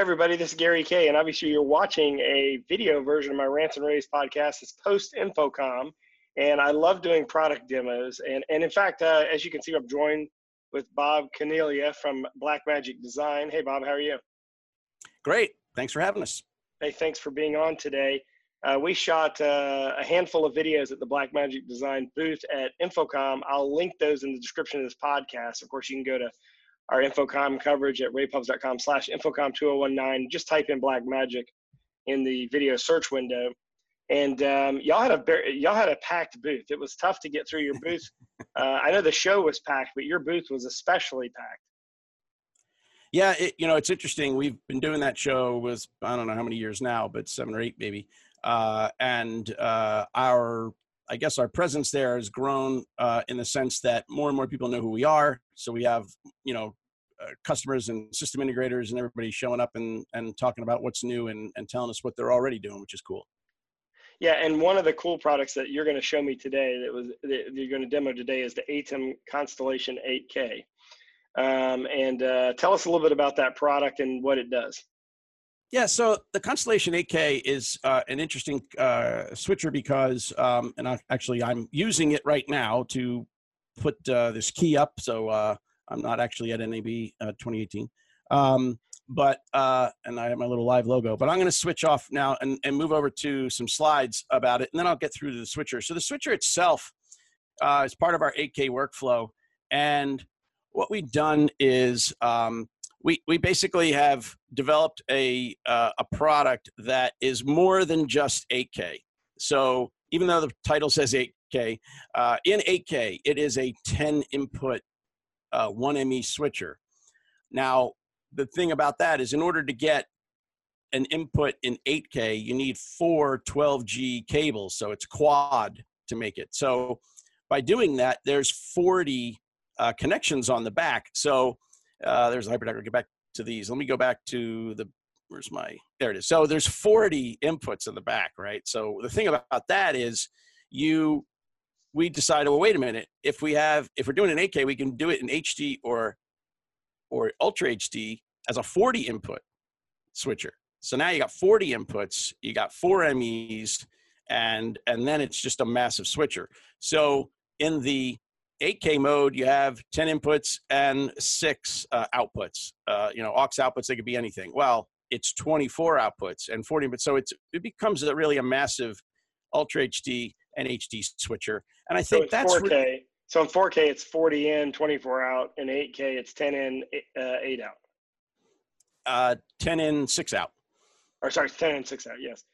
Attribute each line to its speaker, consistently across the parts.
Speaker 1: everybody, this is Gary Kayye, and obviously you're watching a video version of my Rants and Raves podcast. It's post InfoComm, and I love doing product demos. And, and in fact, uh, as you can see, I'm joined with Bob Caniglia from Blackmagic Design. Hey, Bob, how are you?
Speaker 2: Great. Thanks for having us.
Speaker 1: Hey, thanks for being on today. Uh, we shot uh, a handful of videos at the Blackmagic Design booth at InfoComm. I'll link those in the description of this podcast. Of course, you can go to our InfoComm coverage at ravepubs.com slash InfoComm2019. Just type in Blackmagic in the video search window. And um, y'all had a y'all had a packed booth. It was tough to get through your booth. Uh, I know the show was packed, but your booth was especially packed.
Speaker 2: Yeah, it, you know it's interesting. We've been doing that show with I don't know how many years now, but seven or eight maybe. Uh, and uh, our I guess our presence there has grown uh, in the sense that more and more people know who we are. So we have, you know, customers and system integrators and everybody showing up and, and talking about what's new and, and telling us what they're already doing, which is cool.
Speaker 1: Yeah, and one of the cool products that you're going to show me today that was that you're going to demo today is the ATEM Constellation 8K. Um, and uh, tell us a little bit about that product and what it does.
Speaker 2: Yeah, so the Constellation 8K is uh, an interesting uh, switcher because, um, and I, actually I'm using it right now to put uh, this key up. So uh, I'm not actually at NAB uh, 2018. Um, but, uh, and I have my little live logo, but I'm going to switch off now and, and move over to some slides about it. And then I'll get through to the switcher. So the switcher itself uh, is part of our 8K workflow. And what we've done is um, we, we basically have developed a, uh, a product that is more than just 8K. So even though the title says 8K, uh, in 8K, it is a 10 input uh, 1ME switcher. Now, the thing about that is in order to get an input in 8K, you need four 12G cables. So it's quad to make it. So by doing that, there's 40 uh, connections on the back. So uh, there's a hyperdeck. get back to these. Let me go back to the, where's my, there it is. So there's 40 inputs in the back, right? So the thing about that is you we decided, well, wait a minute. If we have, if we're doing an 8K, we can do it in HD or or Ultra HD as a 40 input switcher. So now you got 40 inputs, you got four MEs, and and then it's just a massive switcher. So in the 8K mode, you have 10 inputs and six uh, outputs. Uh, you know, aux outputs, they could be anything. Well, it's 24 outputs and 40 inputs. So it's, it becomes a, really a massive Ultra HD and HD switcher. And I think so that's
Speaker 1: 4K. Re- so in 4K, it's 40 in, 24 out. In 8K, it's 10 in, uh, 8 out.
Speaker 2: Uh, 10 in, 6 out.
Speaker 1: Or sorry, 10 in, 6 out, yes.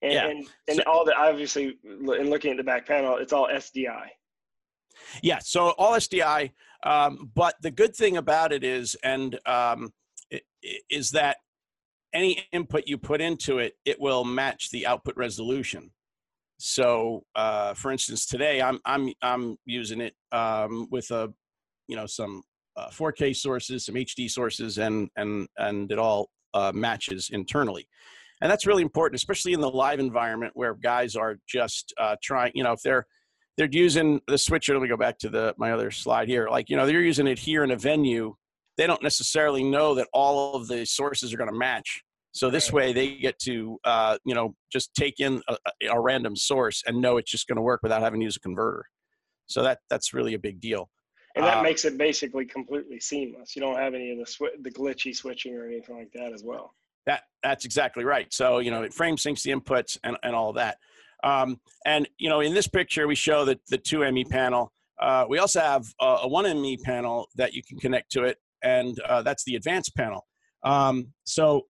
Speaker 1: And, yeah. and, and so, all the, obviously, in looking at the back panel, it's all SDI.
Speaker 2: Yeah, so all SDI. Um, but the good thing about it is, and um, it, is that any input you put into it, it will match the output resolution. So, uh, for instance, today I'm I'm I'm using it um, with a, you know, some uh, 4K sources, some HD sources, and and and it all uh, matches internally, and that's really important, especially in the live environment where guys are just uh, trying. You know, if they're they're using the switcher. Let me go back to the my other slide here. Like you know, they're using it here in a venue. They don't necessarily know that all of the sources are going to match. So this way they get to, uh, you know, just take in a, a random source and know it's just going to work without having to use a converter. So that that's really a big deal.
Speaker 1: And that uh, makes it basically completely seamless. You don't have any of the sw- the glitchy switching or anything like that as well.
Speaker 2: That that's exactly right. So you know, it frame syncs the inputs and and all that. Um, and you know, in this picture, we show that the two ME panel. Uh, we also have a, a, one ME panel that you can connect to it, and uh, that's the advanced panel. Um, so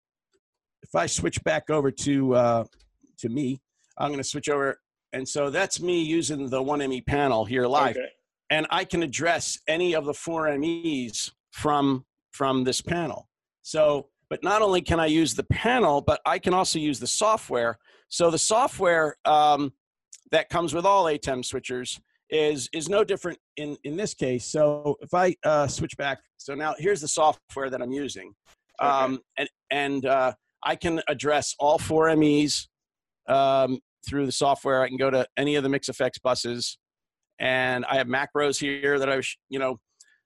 Speaker 2: if I switch back over to uh, to me, I'm going to switch over, and so that's me using the one ME panel here live, okay. and I can address any of the four MEs from from this panel. So, but not only can I use the panel, but I can also use the software. So the software um, that comes with all ATEM switchers is is no different in in this case. So if I uh, switch back, so now here's the software that I'm using, um, okay. and and uh, I can address all four MEs um, through the software. I can go to any of the MixFX buses, and I have macros here that I, you know,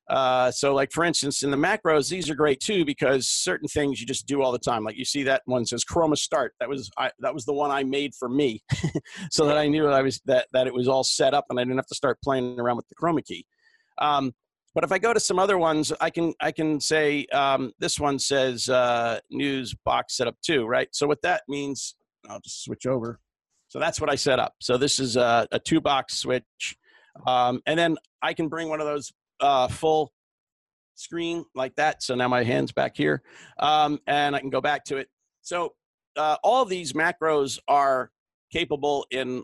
Speaker 2: Uh, so, like for instance, in the macros, these are great too because certain things you just do all the time. Like you see that one says Chroma Start. That was I, that was the one I made for me, so that I knew that I was that that it was all set up and I didn't have to start playing around with the chroma key. Um, but if I go to some other ones, I can I can say um, this one says uh, news box setup two, right? So what that means, I'll just switch over. So that's what I set up. So this is a, a two box switch, um, and then I can bring one of those uh, full screen like that. So now my hand's back here, um, and I can go back to it. So uh, all these macros are capable in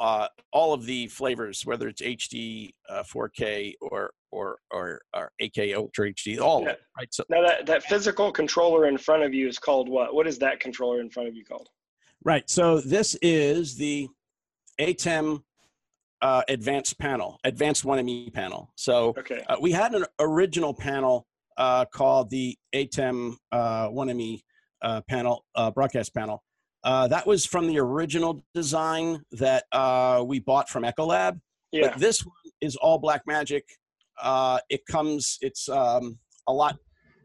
Speaker 2: uh, all of the flavors, whether it's HD, uh, 4K, or or or, or 8K Ultra HD, all
Speaker 1: Yeah.
Speaker 2: right. So
Speaker 1: Now that that physical controller in front of you is called what? What is that controller in front of you called?
Speaker 2: right. So this is the ATEM uh, advanced panel, advanced 1ME panel. So
Speaker 1: Okay.
Speaker 2: Uh, we had an original panel uh, called the ATEM uh, 1ME uh, panel, uh, broadcast panel. Uh, that was from the original design that uh, we bought from Echolab.
Speaker 1: Yeah.
Speaker 2: But this one is all Blackmagic. Uh, it comes, it's um, a lot.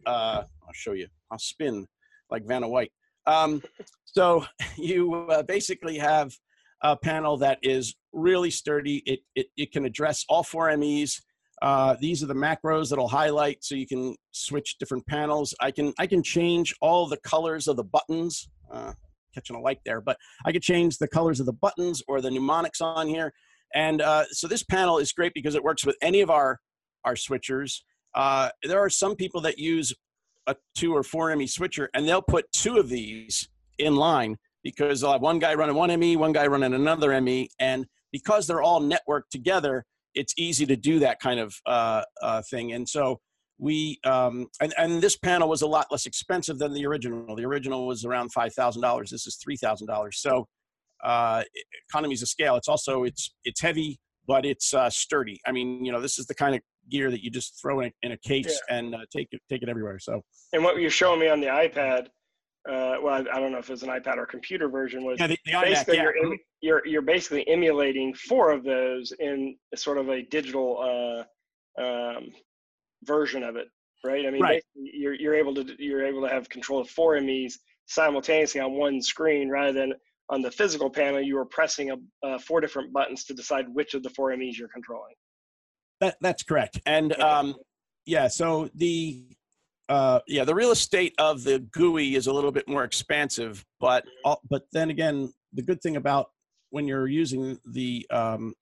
Speaker 2: Uh, I'll show you. I'll spin like Vanna White. Um, so you uh, basically have a panel that is really sturdy. It, it, it can address all four MEs. Uh, these are the macros that'll highlight so you can switch different panels. I can I can change all the colors of the buttons. Uh, catching a light there, but I could change the colors of the buttons or the mnemonics on here. And uh, so this panel is great because it works with any of our our switchers. Uh, there are some people that use a two or four ME switcher, and they'll put two of these in line because they'll have one guy running one ME, one guy running another ME, and because they're all networked together, it's easy to do that kind of uh, uh, thing. And so we um, and, and this panel was a lot less expensive than the original. The original was around five thousand dollars. This is three thousand dollars. So uh, economies of scale. It's also it's it's heavy, but it's uh, sturdy. I mean, you know, this is the kind of gear that you just throw in a, in a case and uh, take it take it everywhere. So
Speaker 1: And what you're showing me on the iPad, uh, well, I don't know if it's an iPad or computer version, was
Speaker 2: yeah, the, the iMac,
Speaker 1: basically
Speaker 2: yeah.
Speaker 1: you're, em- you're you're basically emulating four of those in sort of a digital uh, um, version of it, right? I mean,
Speaker 2: Right.
Speaker 1: you're you're able to you're able to have control of four MEs simultaneously on one screen rather than on the physical panel you were pressing a, uh, four different buttons to decide which of the four MEs you're controlling.
Speaker 2: That, that's correct. And um, yeah, so the uh, yeah the real estate of the GUI is a little bit more expansive, but but then again, the good thing about when you're using the um,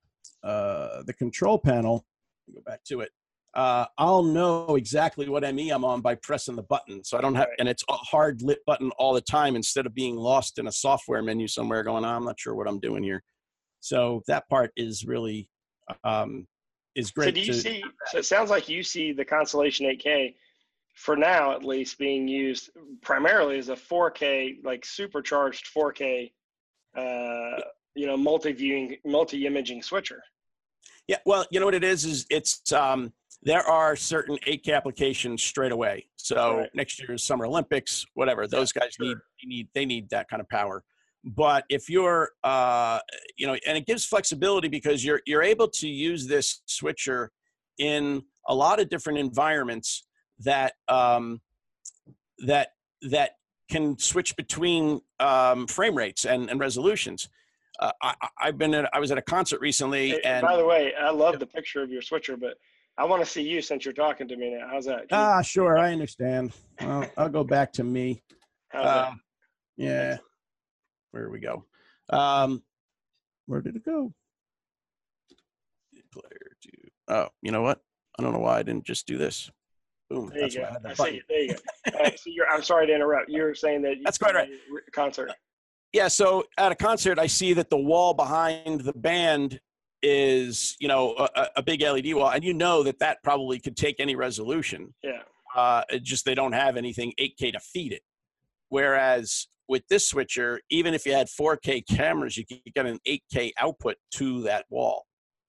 Speaker 2: uh, the control panel, go back to it. Uh, I'll know exactly what ME I'm on by pressing the button, so I don't have, and it's a hard lit button all the time instead of being lost in a software menu somewhere, going, "Oh, I'm not sure what I'm doing here. So that part is really um, is great.
Speaker 1: So do you
Speaker 2: to-
Speaker 1: see? So it sounds like you see the Constellation 8K, for now at least, being used primarily as a 4K, like supercharged 4K, uh, you know, multi-viewing, multi-imaging switcher.
Speaker 2: Yeah, well, you know what it is is it's um, there are certain 8K applications straight away. So
Speaker 1: Right.
Speaker 2: next year's Summer Olympics, whatever, those guys
Speaker 1: sure.
Speaker 2: need they need they need that kind of power. But if you're uh, you know, and it gives flexibility because you're you're able to use this switcher in a lot of different environments that um, that that can switch between um, frame rates and, and resolutions. Uh, I, I've been at, I was at a concert recently,
Speaker 1: Hey,
Speaker 2: and
Speaker 1: by the way, I love the picture of your switcher, but I want to see you since you're talking to me now. How's that? Can you-
Speaker 2: Ah, sure, I understand. Well, I'll go back to me. Um, yeah, where we go? Um, where did it go? Player two. Oh, you know what? I don't know why I didn't just do this. Boom.
Speaker 1: There you go.
Speaker 2: I
Speaker 1: I see it. There you go. Right, so you're, I'm sorry to interrupt. You're saying that.
Speaker 2: That's quite right.
Speaker 1: you- Concert.
Speaker 2: Yeah, so at a concert, I see that the wall behind the band is, you know, a, a- big LED wall, and you know that that probably could take any resolution.
Speaker 1: Yeah.
Speaker 2: uh, it just they don't have anything 8K to feed it. Whereas with this switcher, even if you had 4K cameras, you could get an 8K output to that wall,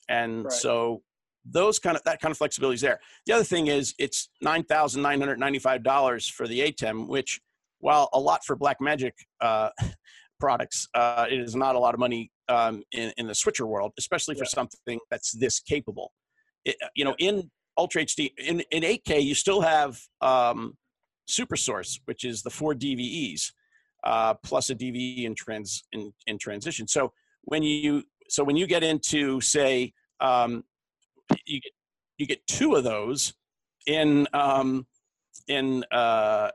Speaker 2: and
Speaker 1: Right.
Speaker 2: so those kind of that kind of flexibility is there. The other thing is it's nine thousand nine hundred ninety five dollars for the ATEM, which while a lot for Blackmagic uh, products, uh, it is not a lot of money um, in in the switcher world, especially for
Speaker 1: Yeah.
Speaker 2: something that's this capable. It, you know, in Ultra HD. In in 8K, you still have um, Super Source, which is the four DVEs uh, plus a DVE in trans in, in transition. So when you so when you get into say um, you get you get two of those in um, in uh,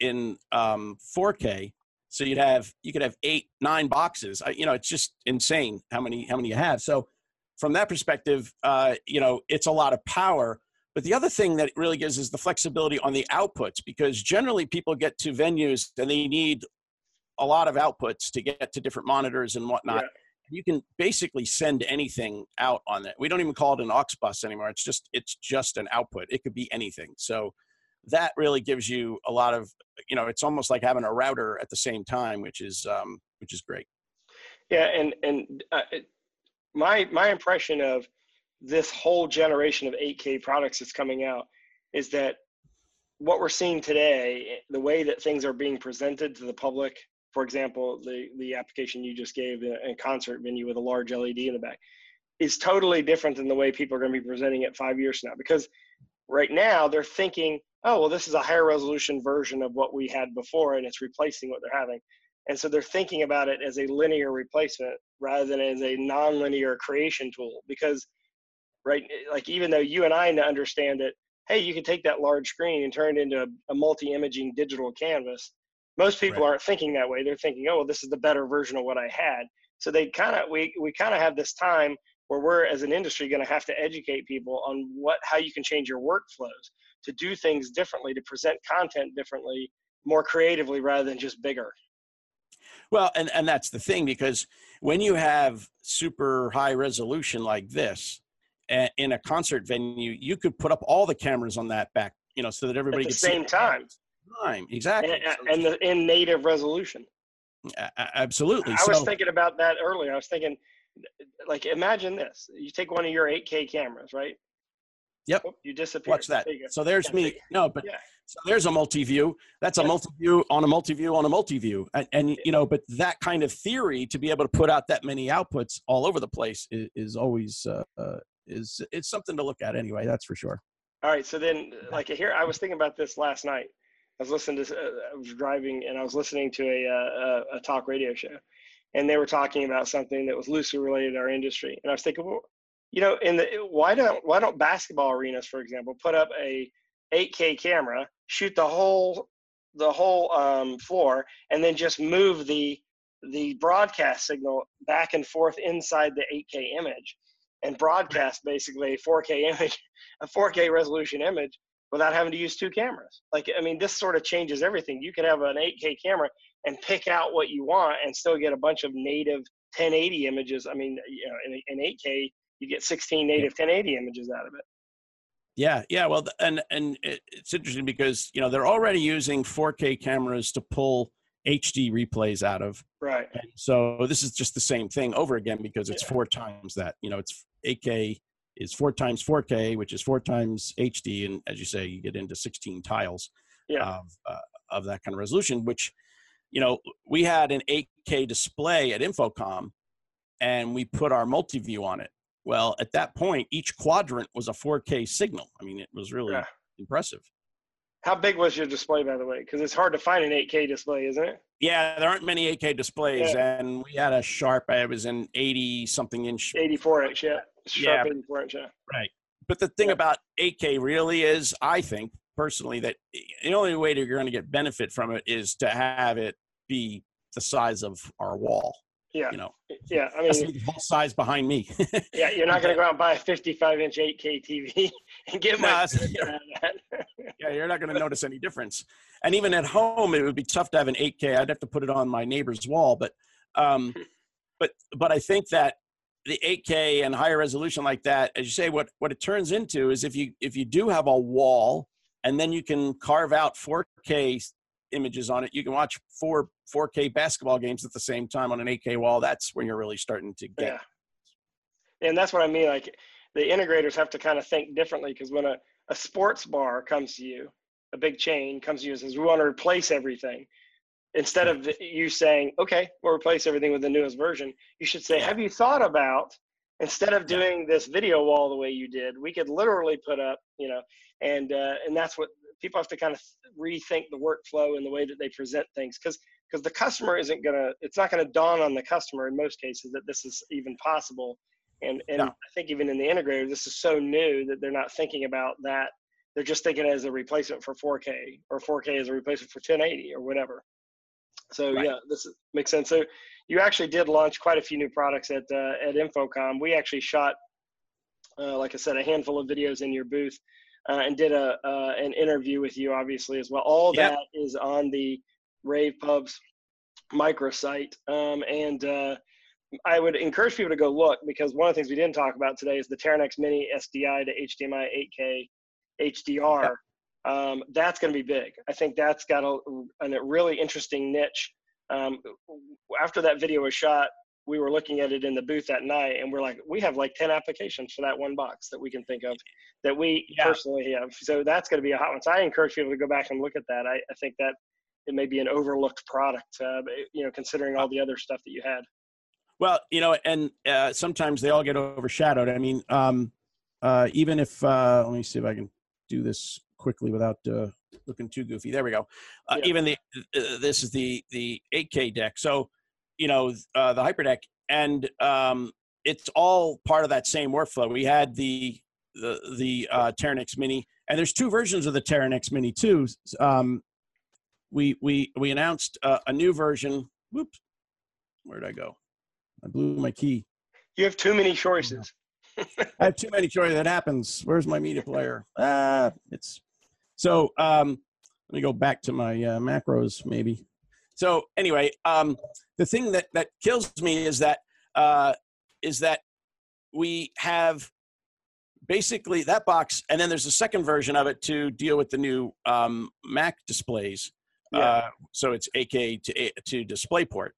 Speaker 2: in um, 4K. So you'd have you could have eight nine boxes. I, you know, it's just insane how many how many you have. So from that perspective, uh, you know, it's a lot of power. But the other thing that it really gives is the flexibility on the outputs because generally people get to venues and they need a lot of outputs to get to different monitors and whatnot. Yeah. You can basically send anything out on it. We don't even call it an aux bus anymore. It's just it's just an output. It could be anything. So that really gives you a lot of you know it's almost like having a router at the same time, which is um, which is great.
Speaker 1: Yeah, and and uh, my my impression of this whole generation of 8K products that's coming out is that what we're seeing today, the way that things are being presented to the public, for example, the the application you just gave in a concert venue with a large LED in the back, is totally different than the way people are going to be presenting it five years from now. Because right now they're thinking, oh well, this is a higher resolution version of what we had before, and it's replacing what they're having. And so they're thinking about it as a linear replacement rather than as a nonlinear creation tool. Because, right, eh, like even though you and I understand that, hey, you can take that large screen and turn it into a, a multi-imaging digital canvas. Most people right. aren't thinking that way. They're thinking, oh, well, this is the better version of what I had. So they kind of we we kind of have this time where we're as an industry going to have to educate people on what how you can change your workflows to do things differently, to present content differently, more creatively rather than just bigger.
Speaker 2: Well, and, and that's the thing because when you have super high resolution like this in a concert venue, you could put up all the cameras on that back, you know, so that everybody could see.
Speaker 1: at the same time.
Speaker 2: Time exactly,
Speaker 1: and, and the, in native resolution.
Speaker 2: Absolutely.
Speaker 1: I was thinking about that earlier. I was thinking, like, imagine this: you take one of your 8K cameras, right?
Speaker 2: Yep.
Speaker 1: Oh, you disappear.
Speaker 2: Watch that. So there's me. No, but yeah. So there's a multi-view. That's a multi-view on a multi-view on a multi-view, and, and, you know, but that kind of theory to be able to put out that many outputs all over the place is, is always uh, uh, is it's something to look at anyway. That's for sure.
Speaker 1: All right. So then, like here, I was thinking about this last night. I was listening to, uh, I was driving and I was listening to a, uh, a talk radio show, and they were talking about something that was loosely related to our industry. And I was thinking, well, you know, in the why don't why don't basketball arenas, for example, put up a 8K camera shoot the whole the whole um, floor and then just move the the broadcast signal back and forth inside the 8K image and broadcast basically a 4K image, a 4K resolution image without having to use two cameras. Like, I mean, this sort of changes everything. You could have an 8K camera and pick out what you want and still get a bunch of native 1080 images. I mean, you uh, know, in, in 8K, you get 16 native 1080 images out of it.
Speaker 2: Yeah, yeah. Well, and and it's interesting because you know they're already using 4K cameras to pull HD replays out of.
Speaker 1: Right.
Speaker 2: And so this is just the same thing over again because it's yeah. four times that. You know, it's 8K is four times 4K, which is four times HD, and as you say, you get into 16 tiles
Speaker 1: yeah.
Speaker 2: of uh, of that kind of resolution. Which, you know, we had an 8K display at InfoComm, and we put our multi-view on it well, at that point, each quadrant was a 4K signal. I mean, it was really yeah. impressive.
Speaker 1: How big was your display, by the way? Because it's hard to find an 8K display, isn't it?
Speaker 2: Yeah, there aren't many 8K displays, yeah. and we had a sharp. It was an 80 something inch.
Speaker 1: 84 inch, yeah. Sharp yeah. 84 inch, yeah.
Speaker 2: Right. But the thing yeah. about 8K really is, I think personally, that the only way that you're going to get benefit from it is to have it be the size of our wall.
Speaker 1: Yeah.
Speaker 2: You know.
Speaker 1: Yeah. I mean,
Speaker 2: the whole size behind me.
Speaker 1: yeah, you're not going to go out and buy a 55 inch 8K TV and get my.
Speaker 2: you're not going to notice any difference. And even at home, it would be tough to have an 8K. I'd have to put it on my neighbor's wall, but, um, but, but I think that the 8K and higher resolution like that, as you say, what what it turns into is if you if you do have a wall and then you can carve out 4K images on it. You can watch four 4K basketball games at the same time on an 8K wall. That's when you're really starting to get.
Speaker 1: Yeah. And that's what I mean. Like the integrators have to kind of think differently because when a, a sports bar comes to you, a big chain comes to you and says, we want to replace everything. Instead of you saying, okay, we'll replace everything with the newest version, you should say, have you thought about instead of doing this video wall the way you did, we could literally put up, you know, and uh, and that's what people have to kind of rethink the workflow and the way that they present things because because the customer isn't gonna it's not gonna dawn on the customer in most cases that this is even possible and and I think even in the integrator this is so new that they're not thinking about that they're just thinking as a replacement for 4K or 4K as a replacement for 1080 or whatever so right. yeah this makes sense so you actually did launch quite a few new products at uh, at InfoComm we actually shot uh, like I said a handful of videos in your booth uh, and did a uh, an interview with you, obviously as well. All yep. that is on the Rave Pubs microsite, um, and uh, I would encourage people to go look because one of the things we didn't talk about today is the Teranex Mini SDI to HDMI 8K HDR. Yep. Um, that's going to be big. I think that's got a, a really interesting niche. Um, after that video was shot, we were looking at it in the booth that night and we're like we have like 10 applications for that one box that we can think of that we yeah. personally have so that's going to be a hot one so i encourage people to go back and look at that i, I think that it may be an overlooked product uh, you know considering all the other stuff that you had
Speaker 2: well you know and uh, sometimes they all get overshadowed i mean um, uh, even if uh, let me see if i can do this quickly without uh, looking too goofy there we go uh, yeah. even the this is the the 8k deck so you know uh, the hyperdeck and um, it's all part of that same workflow we had the the the uh, Teranex Mini, and there's two versions of the Teranex Mini too. Um, we we we announced uh, a new version. Whoops, where did I go? I blew my key.
Speaker 1: You have too many choices.
Speaker 2: I have too many choices. That happens. Where's my media player? Ah, it's so. Um, let me go back to my uh, macros, maybe. So anyway, um, the thing that that kills me is that uh, is that we have basically that box, and then there's a second version of it to deal with the new um, Mac displays. Yeah. Uh, so it's 8K to to DisplayPort.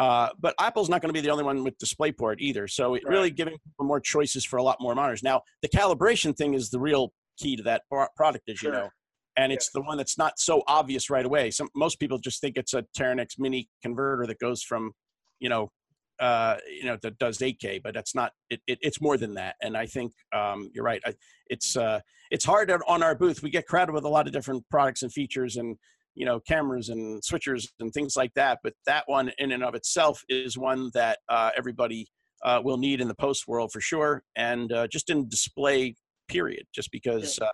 Speaker 2: Uh, but Apple's not going to be the only one with DisplayPort either. So it right. really giving people more choices for a lot more monitors. Now the calibration thing is the real key to that product, as sure. you know and it's yeah. the one that's not so obvious right away. Some most people just think it's a Teranex Mini converter that goes from, you know, uh, you know that does 8K, but that's not. It, it, it's more than that. And I think um, you're right. I, it's uh, it's hard on our booth. We get crowded with a lot of different products and features and you know cameras and switchers and things like that. But that one in and of itself is one that uh, everybody uh, will need in the post world for sure, and uh, just in display period. Just because uh,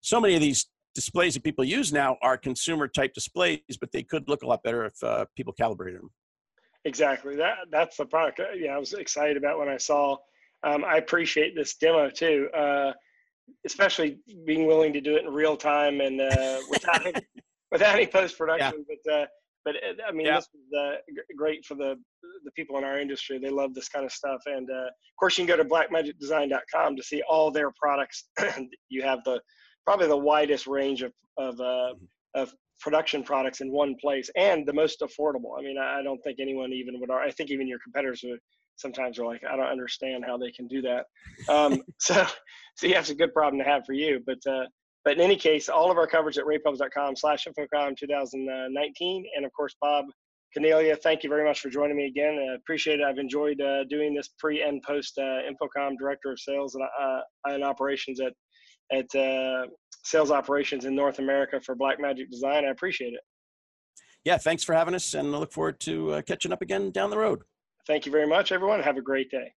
Speaker 2: so many of these displays that people use now are consumer type displays, but they could look a lot better if uh, people calibrated them.
Speaker 1: Exactly. That that's the product. Uh, yeah, I was excited about when I saw. Um, I appreciate this demo too, uh, especially being willing to do it in real time and uh, without without any post production. Yeah. But uh, but uh, I mean, yeah. this is great for the the people in our industry. They love this kind of stuff. And of course, you can go to blackmagicdesign.com to see all their products. you have the probably the widest range of of, uh, mm-hmm. of production products in one place and the most affordable. I mean, I don't think anyone even would. I think even your competitors would sometimes are like, I don't understand how they can do that. Um, so, so yeah, it's a good problem to have for you. But uh, but in any case, all of our coverage at ravepubs.com slash infocomm 2019. And of course, Bob Caniglia, thank you very much for joining me again. I appreciate it. I've enjoyed uh, doing this pre and post uh, InfoComm Director of Sales and, uh, and Operations at at uh, sales operations in North America for Blackmagic Design. I appreciate it.
Speaker 2: Yeah, thanks for having us, and I look forward to uh, catching up again down the road.
Speaker 1: Thank you very much, everyone. Have a great day.